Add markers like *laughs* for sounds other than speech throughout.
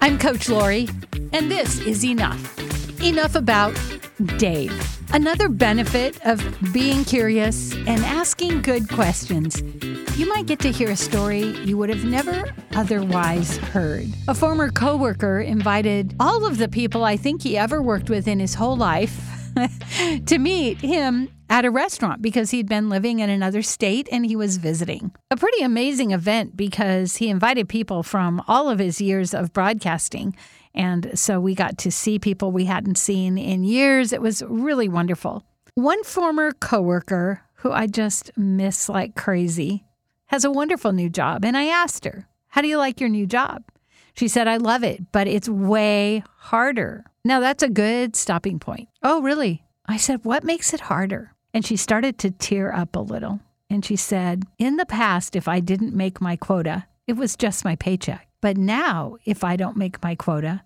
I'm Coach Laurie, and this is Enough. Enough about Dave. Another benefit of being curious and asking good questions. You might get to hear a story you would have never otherwise heard. A former coworker invited all of the people I think he ever worked with in his whole life *laughs* to meet him at a restaurant because he'd been living in another state and he was visiting. A pretty amazing event because he invited people from all of his years of broadcasting. And so we got to see people we hadn't seen in years. It was really wonderful. One former coworker who I just miss like crazy has a wonderful new job. And I asked her, How do you like your new job? She said, I love it, but it's way harder. Now, that's a good stopping point. Oh, really? I said, What makes it harder? And she started to tear up a little. And she said, In the past, if I didn't make my quota, it was just my paycheck. But now, if I don't make my quota,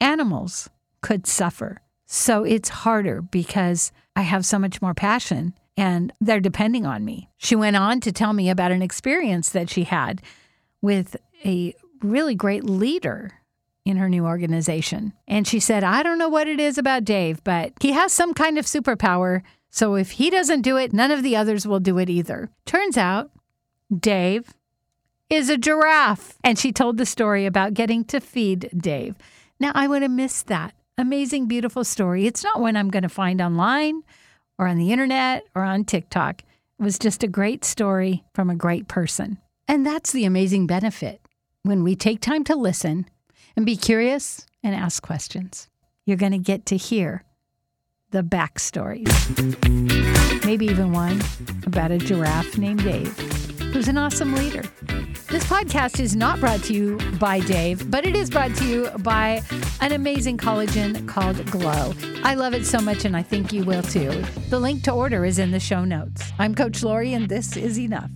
animals could suffer. So it's harder because I have so much more passion and they're depending on me. She went on to tell me about an experience that she had with a really great leader in her new organization. And she said, I don't know what it is about Dave, but he has some kind of superpower so if he doesn't do it, none of the others will do it either. Turns out, Dave is a giraffe. And she told the story about getting to feed Dave. Now, I would have missed that. Amazing, beautiful story. It's not one I'm going to find online or on the internet or on TikTok. It was just a great story from a great person. And that's the amazing benefit when we take time to listen and be curious and ask questions. You're going to get to hear the backstories. Maybe even one about a giraffe named Dave, who's an awesome leader. This podcast is not brought to you by Dave, but it is brought to you by an amazing collagen called Glow. I love it so much, and I think you will too. The link to order is in the show notes. I'm Coach Laurie, and this is enough.